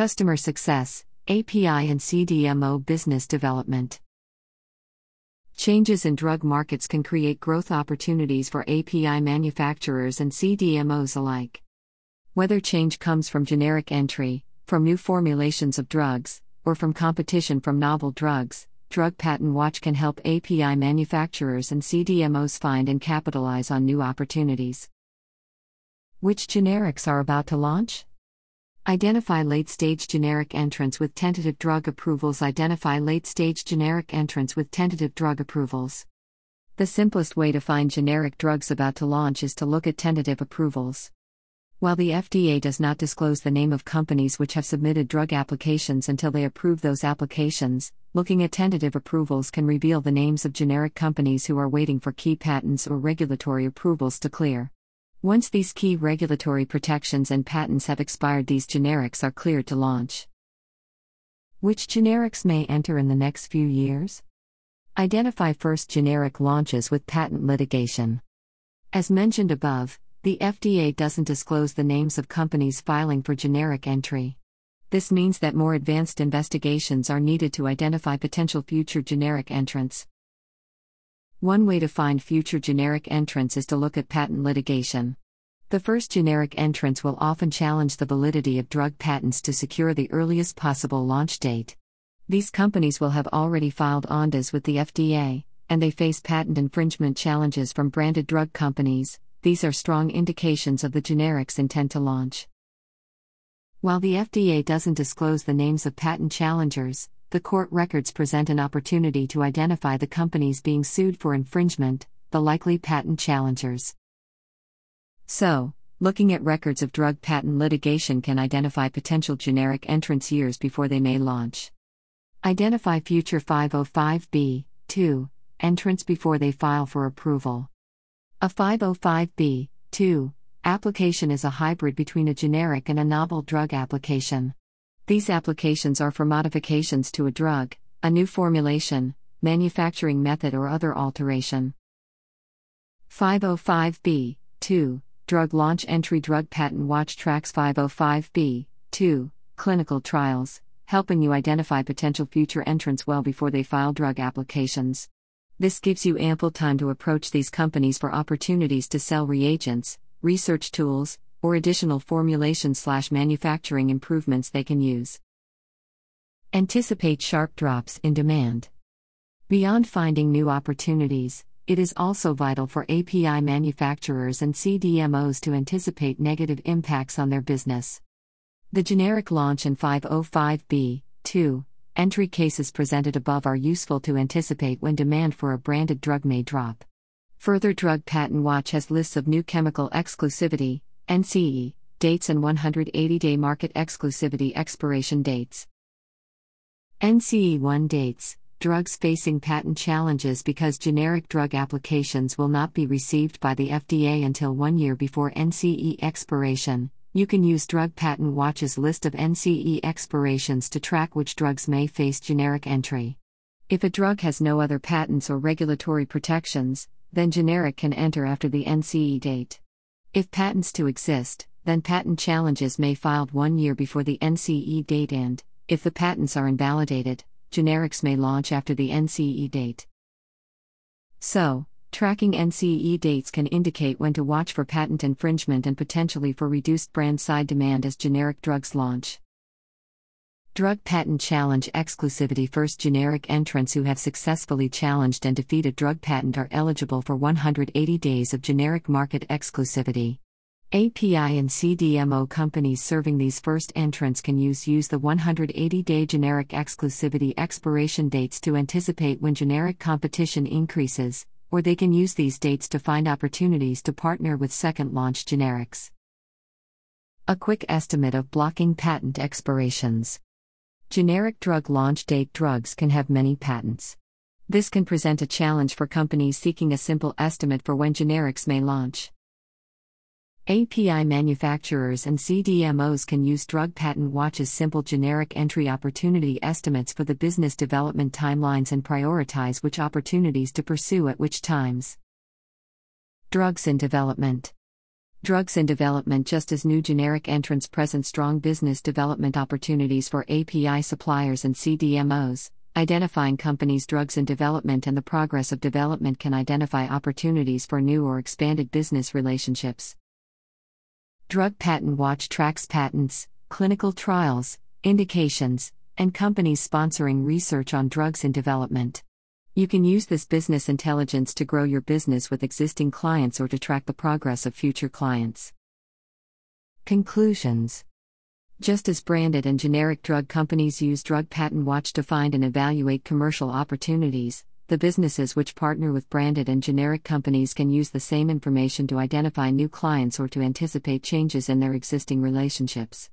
Customer Success, API and CDMO Business Development. Changes in drug markets can create growth opportunities for API manufacturers and CDMOs alike. Whether change comes from generic entry, from new formulations of drugs, or from competition from novel drugs, Drug Patent Watch can help API manufacturers and CDMOs find and capitalize on new opportunities. Which generics are about to launch? Identify late stage generic entrants with tentative drug approvals. Identify late stage generic entrants with tentative drug approvals. The simplest way to find generic drugs about to launch is to look at tentative approvals. While the FDA does not disclose the name of companies which have submitted drug applications until they approve those applications, looking at tentative approvals can reveal the names of generic companies who are waiting for key patents or regulatory approvals to clear. Once these key regulatory protections and patents have expired, these generics are cleared to launch. Which generics may enter in the next few years? Identify first generic launches with patent litigation. As mentioned above, the FDA doesn't disclose the names of companies filing for generic entry. This means that more advanced investigations are needed to identify potential future generic entrants. One way to find future generic entrants is to look at patent litigation. The first generic entrants will often challenge the validity of drug patents to secure the earliest possible launch date. These companies will have already filed ANDAs with the FDA, and they face patent infringement challenges from branded drug companies. These are strong indications of the generic's intent to launch. While the FDA doesn't disclose the names of patent challengers, the court records present an opportunity to identify the companies being sued for infringement, the likely patent challengers. So, looking at records of drug patent litigation can identify potential generic entrance years before they may launch. Identify future 505b, 2, entrants before they file for approval. A 505b, 2, application is a hybrid between a generic and a novel drug application. These applications are for modifications to a drug, a new formulation, manufacturing method, or other alteration. 505b 2 Drug Launch Entry Drug Patent Watch tracks 505b 2 clinical trials, helping you identify potential future entrants well before they file drug applications. This gives you ample time to approach these companies for opportunities to sell reagents, research tools, or additional formulation slash manufacturing improvements they can use. Anticipate sharp drops in demand. Beyond finding new opportunities, it is also vital for API manufacturers and CDMOs to anticipate negative impacts on their business. The generic launch and 505b 2 entry cases presented above are useful to anticipate when demand for a branded drug may drop. Further Drug Patent Watch has lists of new chemical exclusivity, NCE, dates and 180 day market exclusivity expiration dates. NCE 1 dates drugs facing patent challenges because generic drug applications will not be received by the FDA until one year before NCE expiration. You can use Drug Patent Watch's list of NCE expirations to track which drugs may face generic entry. If a drug has no other patents or regulatory protections, then generic can enter after the NCE date. If patents to exist, then patent challenges may filed one year before the NCE date and, if the patents are invalidated, generics may launch after the NCE date. So, tracking NCE dates can indicate when to watch for patent infringement and potentially for reduced brand side demand as generic drugs launch. Drug Patent Challenge Exclusivity First generic entrants who have successfully challenged and defeated drug patent are eligible for 180 days of generic market exclusivity. API and CDMO companies serving these first entrants can use use the 180-day generic exclusivity expiration dates to anticipate when generic competition increases, or they can use these dates to find opportunities to partner with second launch generics. A quick estimate of blocking patent expirations. Generic drug launch date drugs can have many patents. This can present a challenge for companies seeking a simple estimate for when generics may launch. API manufacturers and CDMOs can use Drug Patent Watch's simple generic entry opportunity estimates for the business development timelines and prioritize which opportunities to pursue at which times. Drugs in development. Drugs in development Just as new generic entrants present strong business development opportunities for API suppliers and CDMOs, identifying companies' drugs in development and the progress of development can identify opportunities for new or expanded business relationships. Drug Patent Watch tracks patents, clinical trials, indications, and companies sponsoring research on drugs in development. You can use this business intelligence to grow your business with existing clients or to track the progress of future clients. Conclusions Just as branded and generic drug companies use Drug Patent Watch to find and evaluate commercial opportunities, the businesses which partner with branded and generic companies can use the same information to identify new clients or to anticipate changes in their existing relationships.